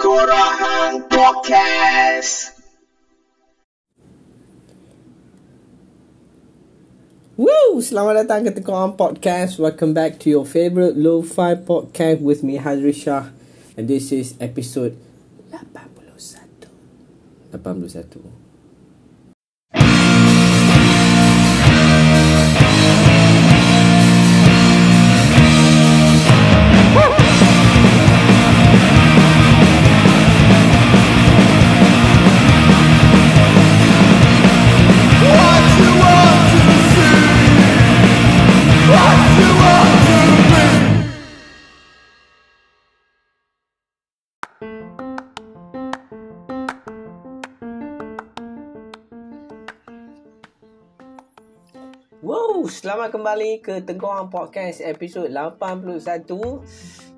Tengkorak Podcast. Woo! Selamat datang ke Tengkorak Podcast. Welcome back to your favorite lo-fi podcast with me Hazri Shah. And this is episode 81. 81. Selamat kembali ke Tengkorak Podcast episod 81.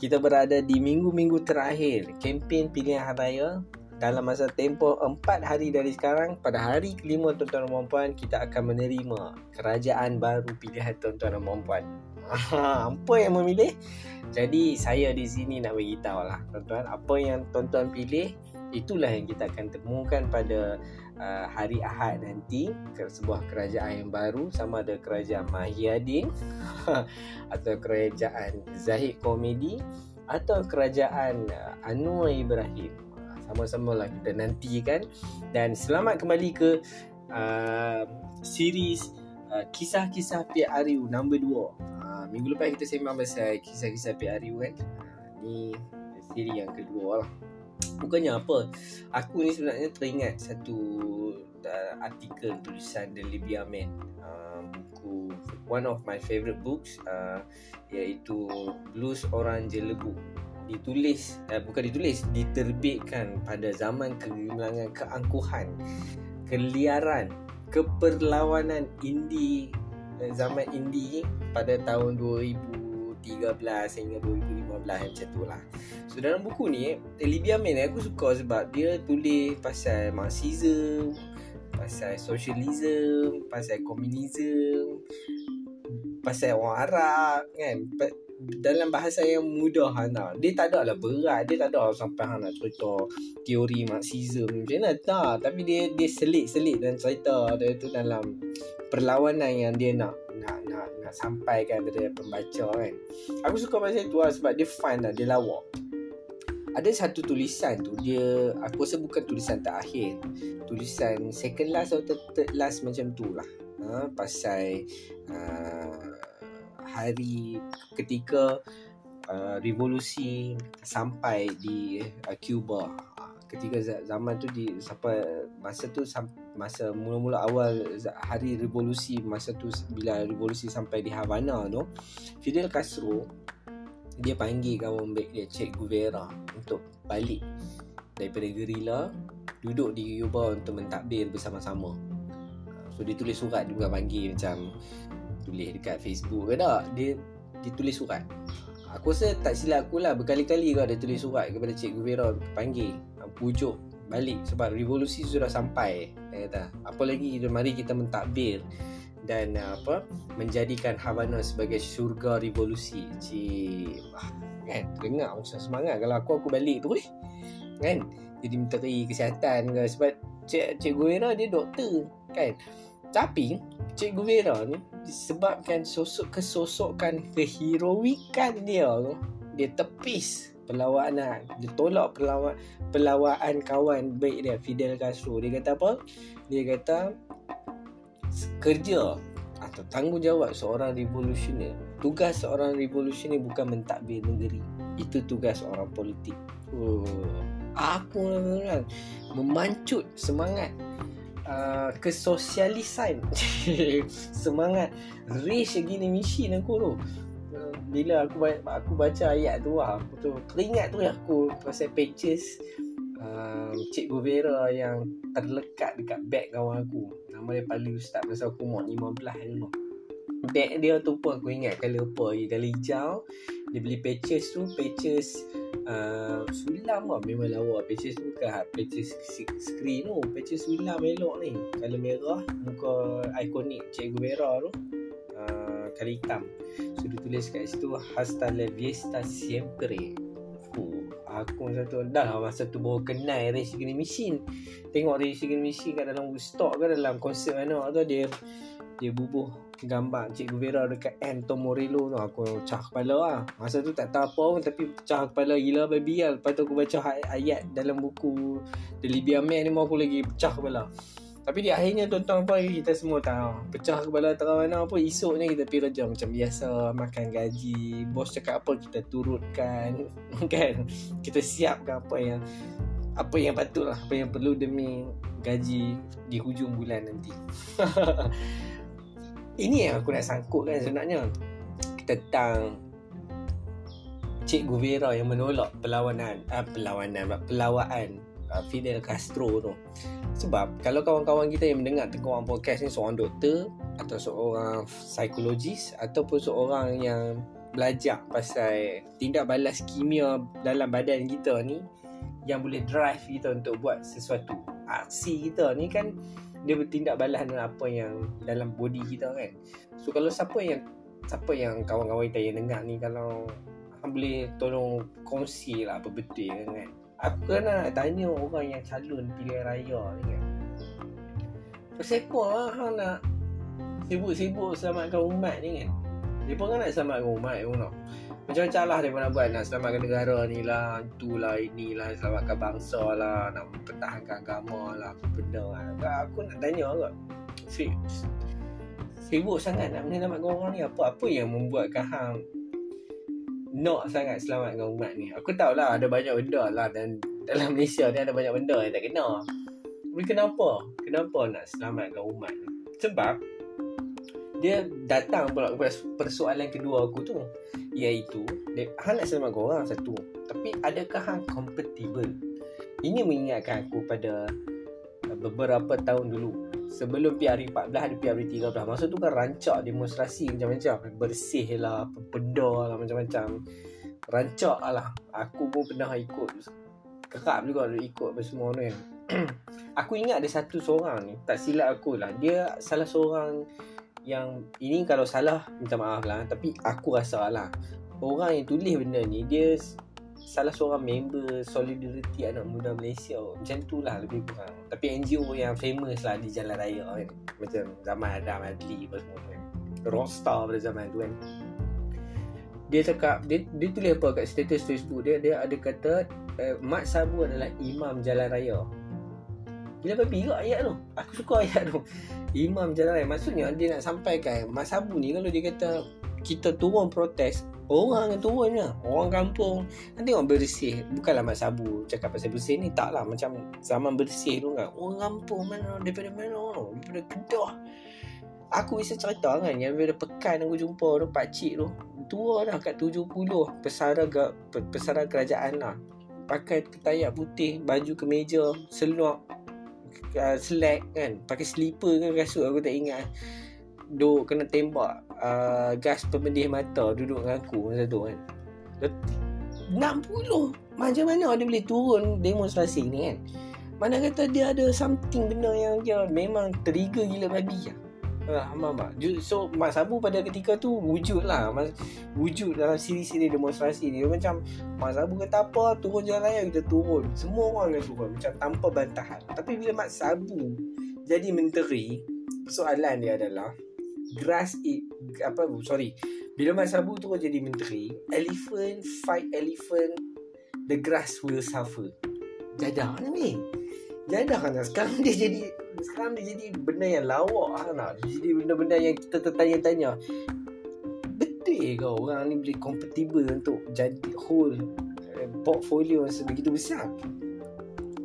Kita berada di minggu-minggu terakhir kempen pilihan raya. Dalam masa tempoh 4 hari dari sekarang, pada hari kelima tuan-tuan dan puan kita akan menerima kerajaan baru pilihan tuan-tuan dan puan Apa yang memilih? Jadi saya di sini nak beritahu lah tuan-tuan, apa yang tuan-tuan pilih itulah yang kita akan temukan pada uh, hari Ahad nanti ke sebuah kerajaan yang baru sama ada kerajaan Mahyadin atau kerajaan Zahid Komedi atau kerajaan uh, Anwar Ibrahim. Sama-sama lah kita nantikan. Dan selamat kembali ke uh, series uh, kisah-kisah PRU nombor 2 uh, minggu lepas kita sembang pasal kisah-kisah PRU kan. Uh, ni siri yang kedua lah Bukannya apa Aku ni sebenarnya teringat Satu uh, Artikel tulisan The Libya Man uh, Buku One of my favourite books uh, Iaitu Blues Orang Jelebu Ditulis uh, Bukan ditulis Diterbitkan Pada zaman kegemilangan Keangkuhan Keliaran Keperlawanan Indie uh, Zaman indie Pada tahun 2013 Hingga 2015 Macam tu lah So dalam buku ni Libya Man ni aku suka sebab dia tulis pasal Marxism Pasal socialism Pasal komunism Pasal orang Arab kan dalam bahasa yang mudah Hana. Dia tak ada lah berat. Dia tak ada sampai Hana cerita teori Marxism macam mana. Tak. Tapi dia dia selit-selit dan cerita dia tu dalam perlawanan yang dia nak nak nak nak sampaikan kepada pembaca kan. Aku suka pasal tu lah sebab dia fun lah. Dia lawak ada satu tulisan tu dia aku rasa bukan tulisan terakhir tulisan second last atau third last macam tu lah ha, pasal uh, hari ketika uh, revolusi sampai di uh, Cuba ketika zaman tu di sampai masa tu masa mula-mula awal hari revolusi masa tu bila revolusi sampai di Havana tu Fidel Castro dia panggil kawan baik dia Cik Guvera untuk balik daripada gerila duduk di Cuba untuk mentadbir bersama-sama. So dia tulis surat dia bukan panggil macam tulis dekat Facebook ke tak dia dia tulis surat. Aku rasa tak silap aku lah berkali-kali kau dia tulis surat kepada Cik Guvera panggil pujuk balik sebab revolusi sudah sampai kata apa lagi mari kita mentadbir dan uh, apa menjadikan Havana sebagai syurga revolusi. Ah, kan dengar macam semangat kalau aku aku balik tu eh. Kan? Jadi menteri kesihatan ke sebab Cik Cik Guera dia doktor kan. Tapi Cik Guera ni disebabkan sosok kesosokan keheroikan dia tu dia tepis perlawanan dia tolak perlawan perlawanan kawan baik dia Fidel Castro. Dia kata apa? Dia kata kerja atau tanggungjawab seorang revolusioner tugas seorang revolusioner bukan mentadbir negeri. Itu tugas orang politik. Oh, aku kan memancut semangat uh, kesosialisan. Semangat. Race gini mission aku tu bila aku aku baca ayat tu lah, aku tu teringat tu aku pasal pages uh, Cik Guvera yang terlekat dekat beg kawan aku. Nama dia Pali Ustaz Masa aku umur 15 dulu Bag dia tu pun aku ingat Kali apa Kali hijau Dia beli patches tu Patches uh, Sulam lah. Memang lawa Patches tu bukan Patches screen tu Patches sulam elok ni. Kalau merah Muka ikonik Cikgu Vera tu Kali hitam. So dia tulis kat situ Hasta la vista siempre. Aku satu dah lah masa tu baru kenal Ray Against Machine. Tengok Ray Against Machine kat dalam Woodstock ke dalam konsert mana tu dia dia bubuh gambar Cikgu Vera dekat Anton Morello tu. Aku pecah kepala lah. Masa tu tak tahu apa pun tapi pecah kepala gila baby lah. Lepas tu aku baca ayat dalam buku The Libya Man ni aku lagi pecah kepala tapi di akhirnya tuan-tuan apa kita semua tahu. Pecah kepala terang mana apa Esoknya kita pergi kerja. Macam biasa Makan gaji. Bos cakap apa kita turutkan Kan? Kita siapkan apa yang Apa yang patut lah Apa yang perlu demi gaji Di hujung bulan nanti. Ini yang aku nak sangkut kan sebenarnya. Tentang Cikgu Vera yang menolak perlawanan uh, Perlawanan Pelawaan uh, Fidel Castro tu sebab kalau kawan-kawan kita yang mendengar tengok podcast ni seorang doktor atau seorang psikologis ataupun seorang yang belajar pasal tindak balas kimia dalam badan kita ni yang boleh drive kita untuk buat sesuatu. Aksi kita ni kan dia bertindak balas dengan apa yang dalam body kita kan. So kalau siapa yang siapa yang kawan-kawan kita yang dengar ni kalau boleh tolong kongsi lah apa betul kan Aku kan nak tanya orang yang calon pilihan raya ni kan Persepah lah hang nak Sibuk-sibuk selamatkan umat ni kan Dia pun kan nak selamatkan umat pun tau Macam-macam lah dia pun nak buat. Nak selamatkan negara ni lah Itulah inilah Selamatkan bangsa lah Nak mempertahankan agama lah Apa benda lah. Aku nak tanya kot Sibuk sangat nak menyelamatkan orang ni Apa-apa yang membuatkan hang nak sangat selamatkan umat ni. Aku tahu lah ada banyak benda lah dan dalam Malaysia ni ada banyak benda yang tak kena. Tapi kenapa? Kenapa nak selamatkan umat ni? Sebab dia datang pula persoalan kedua aku tu iaitu hang nak selamatkan orang satu tapi adakah hang compatible ini mengingatkan aku pada beberapa tahun dulu sebelum PRI 14 ada PRI 13 masa tu kan rancak demonstrasi macam-macam. Bersih lah benda lah macam-macam. Rancak lah. Aku pun pernah ikut. Kekak juga ikut apa semua ni kan. Aku ingat ada satu seorang ni. Tak silap aku lah. Dia salah seorang yang ini kalau salah minta maaf lah. Tapi aku rasa lah orang yang tulis benda ni dia salah seorang member Solidarity Anak Muda Malaysia. Macam tu lah lebih kurang. Tapi NGO yang famous lah di Jalan Raya kan. Macam zaman Adam Adli apa semua kan. Rockstar pada zaman tu kan. Dia cakap dia, dia tulis apa kat status Facebook dia? Dia ada kata eh, Mat Sabu adalah imam jalan raya. Gila babi ke ayat tu? Aku suka ayat tu. Imam jalan raya. Maksudnya dia nak sampaikan Mat Sabu ni kalau dia kata Kita turun protes Orang yang turun lah Orang kampung. Nanti orang bersih Bukanlah Mat Sabu Cakap pasal bersih ni Tak lah Macam zaman bersih tu kan. Orang kampung mana Daripada mana Daripada Kedah. Aku bisa cerita kan Yang daripada pekan aku jumpa tu Pakcik tu Tua dah kat 70 Pesara, pesara kerajaan lah. Pakai ketayak putih Baju kemeja Seluar uh, Slack kan. Pakai slipper ke kasut Aku tak ingat Duk kena tembak uh, gas pemedih mata duduk dengan aku masa tu kan. 60 macam mana dia boleh turun demonstrasi ni kan? Mana kata dia ada something benda yang dia memang trigger gila babi lah Faham tak? So Mak Sabu pada ketika tu wujud lah. Wujud dalam siri-siri demonstrasi ni. Macam Mak Sabu kata apa? Turun jalan raya kita turun. Semua orang akan turun. Macam tanpa bantahan. Tapi bila Mak Sabu Jadi menteri Soalan dia adalah grass it apa sorry. Bila Mat Sabu tu jadi menteri elephant fight elephant the grass will suffer. Jadah ni? Jadah kan? Sekarang dia jadi sekarang dia jadi benda yang lawak kan? Nak jadi benda-benda yang kita tertanya-tanya. Betul ke orang ni boleh compatible untuk jadi whole uh, portfolio sebegitu besar?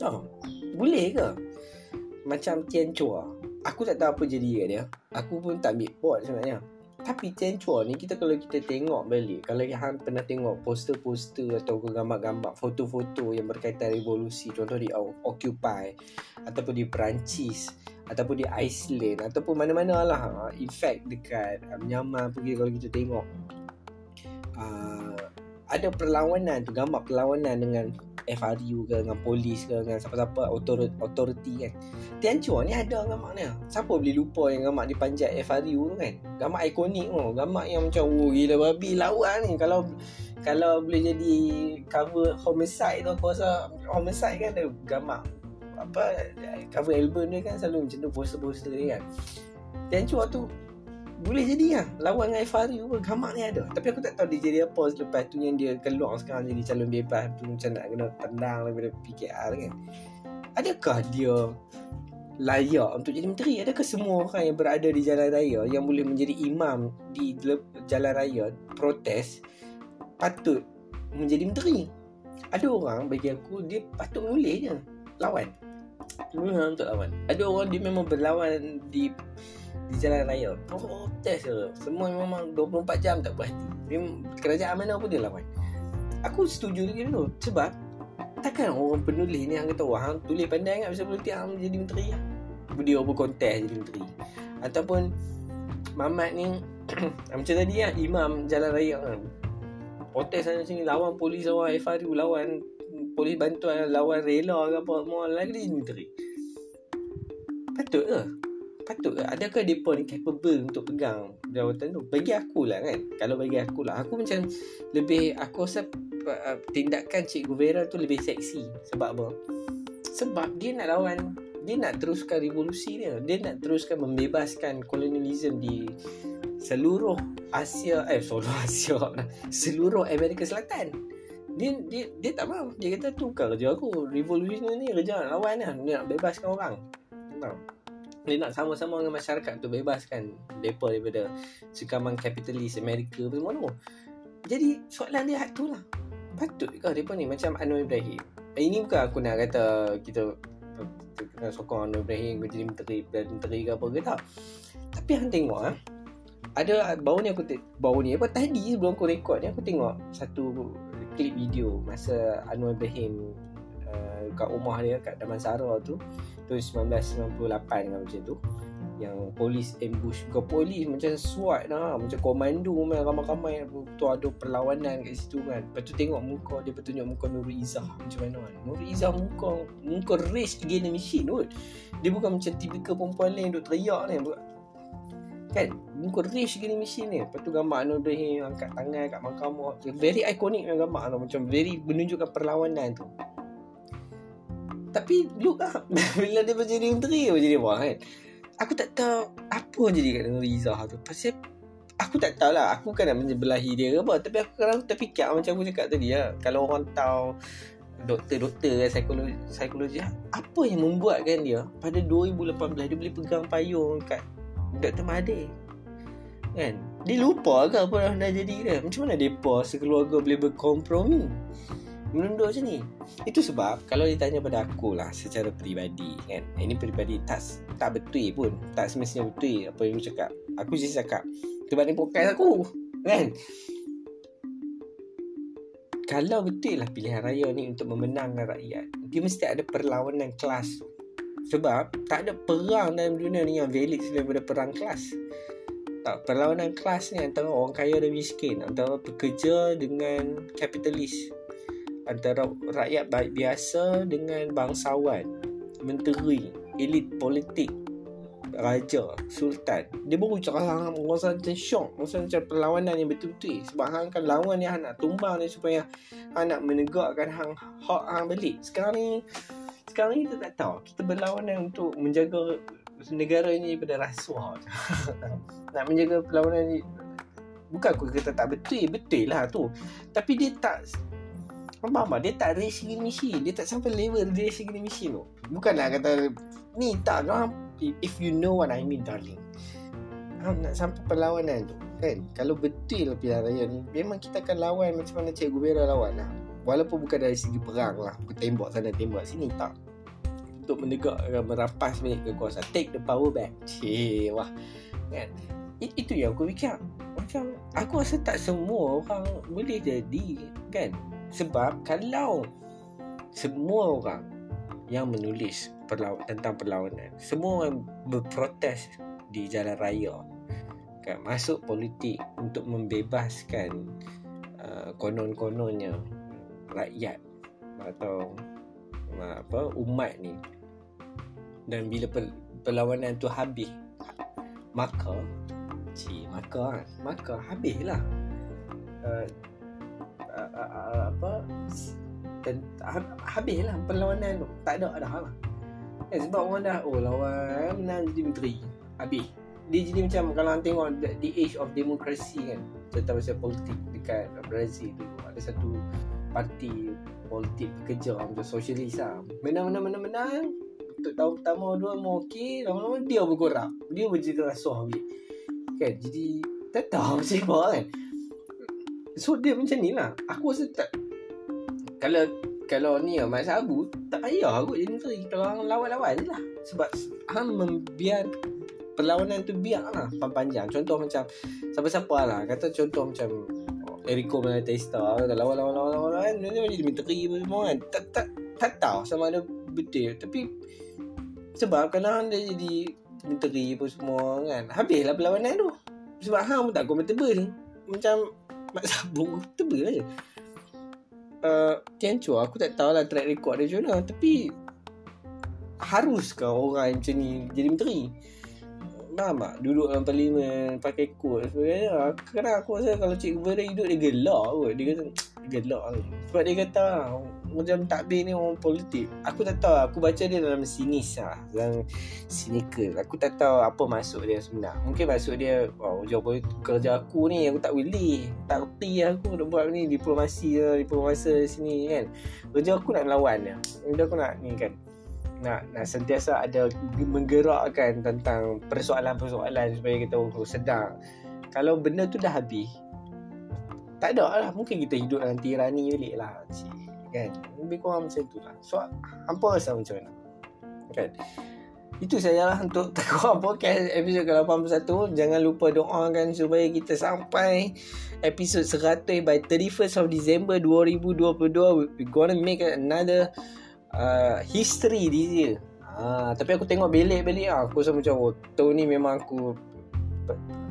Oh, boleh ke? Macam Tian Chua Aku tak tahu apa jadi dia Aku pun tak ambil pot sebenarnya. Tapi Chen Chua ni kita kalau kita tengok balik Kalau yang pernah tengok poster-poster Atau gambar-gambar foto-foto yang berkaitan revolusi Contoh di Occupy Ataupun di Perancis Ataupun di Iceland Ataupun mana-mana lah In fact dekat uh, Myanmar pergi kalau kita tengok uh, Ada perlawanan tu Gambar perlawanan dengan FRU ke dengan polis ke dengan siapa-siapa authority, kan. Tiancur ni ada gamak ni siapa boleh lupa yang gamak dipanjat FRU tu kan? Gamak ikonik tu gamak yang macam oh gila babi lawan ni. Kalau kalau boleh jadi cover homicide tu aku rasa homicide kan ada gamak apa cover album dia kan selalu macam tu poster-poster dia kan. Tiancur tu boleh jadi lah. Lawan dengan FRU pun gamak ni ada. Tapi aku tak tahu dia jadi apa selepas tu yang dia keluar sekarang jadi calon bebas tu macam nak kena tendang daripada PKR kan. Adakah dia layak untuk jadi menteri? Adakah semua orang yang berada di jalan raya yang boleh menjadi imam di jalan raya protes patut menjadi menteri? Ada orang bagi aku dia patut menulis je. Lawan. Memang untuk lawan. Ada orang dia memang berlawan di di jalan raya. Protes je semua memang 24 jam tak berhenti kerajaan mana pun dia lawan. Aku setuju dengan tu. Sebab takkan orang penulis ni yang kata wah tulis pandai ingat bisa politik hang jadi menteri lah. Dia berkontes jadi menteri. Ataupun Mamat ni macam tadi lah imam jalan raya. Kan protes sana sini lawan polis lawan FRU lawan polis bantuan lawan rela ke apa semua lagi jadi menteri. Patut ke patut. Ke adakah depa ni capable untuk pegang jawatan tu? Bagi aku lah kan. Kalau bagi aku lah. Aku macam lebih aku rasa uh, tindakan Cikgu Vera tu lebih seksi sebab apa? Sebab dia nak lawan dia nak teruskan revolusi dia. Dia nak teruskan membebaskan kolonialisme di seluruh Asia eh seluruh Asia seluruh Amerika Selatan. Dia, dia, dia tak mahu dia kata tukar kerja aku. Revolusi ni kerja nak lawan lah. Dia nak bebaskan orang. Tahu dia nak sama-sama dengan masyarakat untuk bebaskan mereka daripada sekaman kapitalis Amerika apa semua tu. Jadi soalan dia tu lah. Patut ke mereka ni macam Anwar Ibrahim? Eh, ini bukan aku nak kata kita kena sokong Anwar Ibrahim jadi menteri, menteri ke apa ke tak. Tapi yang tengok ah ada baru ni aku baru ni apa tadi sebelum aku rekod ni aku tengok satu klip video masa Anwar Ibrahim uh, kat rumah dia kat Damansara tu tahun 1998 kan macam tu. Yang polis ambush ke polis macam SWAT lah. Macam komando main ramai-ramai tu ada perlawanan kat situ kan. Lepas tu tengok muka dia bertunjuk muka Nurul Izzah macam mana kan. Nurul Izzah muka muka race against the machine tu dia bukan macam tipikal perempuan lain duk teriak ni. Kan muka race against the machine ni. Lepas tu gambar Anwar Ibrahim angkat tangan kat mahkamah. Very iconic gambar tu macam very menunjukkan perlawanan tu tapi look lah. Bila dia menjadi menteri Dia jadi apa kan? Aku tak tahu Apa jadi kat dengan Riza tu. Pasal Aku tak tahu lah. Aku kan nak menyebelahi dia ke apa. Tapi aku kadang terfikir Macam aku cakap tadi lah. Kalau orang tahu Doktor-doktor psikologi, psikologi Apa yang membuatkan dia? Pada 2018 Dia boleh pegang payung Kat Dr. Mahathir. Kan? Dia lupa ke apa yang dah jadi dia? Macam mana mereka Sekeluarga boleh berkompromi menunduk macam ni. Itu sebab kalau ditanya pada aku lah secara peribadi kan. Ini peribadi tak tak betul pun. Tak semestinya betul apa yang aku cakap. Aku just cakap berbanding podcast aku kan? Kalau betul lah pilihan raya ni untuk memenangkan rakyat dia mesti ada perlawanan kelas. Sebab tak ada perang dalam dunia ni yang valid selain daripada perang kelas. Tak perlawanan kelas ni antara orang kaya dan miskin antara pekerja dengan kapitalis antara rakyat baik biasa dengan bangsawan, menteri, elit politik, raja, sultan. Dia baru cakap hang rasa macam syok, rasa macam perlawanan yang betul-betul. Sebab hang kan lawan ni hang nak tumbang ni supaya hang nak menegakkan hang hak hang balik. Sekarang ni sekarang ni kita tak tahu. Kita berlawanan untuk menjaga negara ini daripada rasuah. nak menjaga perlawanan ni bukan aku kata tak betul, betul lah tu. Tapi dia tak Faham tak? Dia tak gini misi Dia tak sampai level gini misi tu. Bukanlah kata Ni tak kau If you know what I mean darling. Kau nak sampai perlawanan tu. Kan? Kalau betul lah pilihan raya ni Memang kita akan lawan Macam mana Cikgu Vera lawan lah. Walaupun bukan dari segi perang lah. Bukan tembak sana tembak sini Tak. Untuk menegakkan Merampas balik kekuasaan. Take the power back. Cik Wah. Kan? It, Itu yang aku fikir. Macam Aku rasa tak semua orang Boleh jadi Kan sebab kalau semua orang yang menulis perlawan, tentang perlawanan, semua orang berprotes di jalan raya, kan, masuk politik untuk membebaskan uh, konon-kononnya rakyat atau apa umat ni. Dan bila perlawanan tu habis maka ci maka maka habislah. Uh, uh, uh, uh, apa dan habislah perlawanan tu. Tak ada dah lah. Eh, sebab orang dah oh lawan menang jadi menteri. Habis. Dia jadi macam kalau orang tengok the, the age of democracy kan cerita pasal politik dekat Brazil dulu ada satu parti politik pekerja macam sosialis lah. Menang menang menang menang. Untuk tahun pertama dua mau okey lama-lama dia bergerak. Dia habis kan jadi tak tahu macam mana kan so dia macam ni lah. Aku rasa tak kalau kalau ni lah Mat Sabu tak payah aku jadi menteri kalau orang lawan-lawan je lah. Sebab hang membiar perlawanan tu biar lah panjang contoh macam siapa-siapa lah. Kata contoh macam Eriko Malatesta kalau lawan lawan lawan lawan kan dia jadi menteri apa semua kan. Tak tak tak tahu sama ada betul. Tapi sebab kalau dia jadi menteri apa semua kan. Habislah perlawanan tu. Sebab hang pun tak compatible macam mak sabung tebal aja uh, Tian Chua aku tak tahu lah track record dia macam mana tapi haruskah orang macam ni jadi menteri? Faham tak? Duduk dalam parlimen Pakai dan sebagainya. Kadang aku rasa Kalau Cik Gubernur hidup Dia gelak kot. Dia kata Gelak lah Sebab dia kata Macam takbir ni Orang politik. Aku tak tahu Aku baca dia dalam sinis lah. Dalam cynical. Aku tak tahu Apa maksud dia sebenar. Mungkin maksud dia Oh jawab kerja aku ni Aku tak boleh Tak reti aku Nak buat ni Diplomasi lah Diplomasi sini kan? Kerja aku nak lawan dia. Kerja aku nak ni kan? Nak nak sentiasa ada menggerakkan tentang persoalan-persoalan supaya kita oh, sedang kalau benda tu dah habis tak ada lah mungkin kita hidup dalam tirani balik lah cik, kan? Lebih kurang macam tu lah. So hampa rasa macam mana? Kan? Itu saja lah untuk Tekwa Podcast episod ke-81. Jangan lupa doakan supaya kita sampai episod 100 by 31st of December 2022 We're gonna make another uh, history di dia. Uh, tapi aku tengok belik-belik lah. Aku rasa macam oh, tahun ni memang aku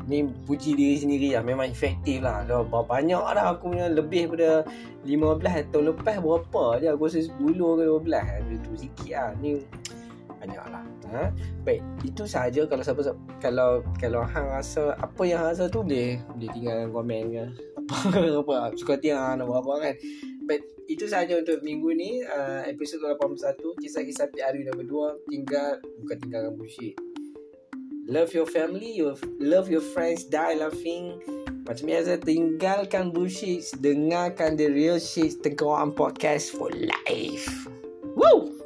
ni puji diri sendiri lah. Memang efektif lah. Dah banyak lah aku punya lebih daripada 15 tahun lepas berapa je. Aku rasa 10 ke 12. Itu sikit lah. Ni banyak lah. Ha? Baik, itu saja kalau siapa kalau kalau hang rasa apa yang hang rasa tu boleh boleh tinggal komen ke apa apa suka tiang nak buat apa kan. But itu sahaja untuk minggu ni uh, episod 81 kisah-kisah PRU nombor 2 tinggal bukan tinggalkan bullshit love your family you love your friends die laughing. Macam biasa tinggalkan bullshit dengarkan the real shit tengkorak podcast for life. Woo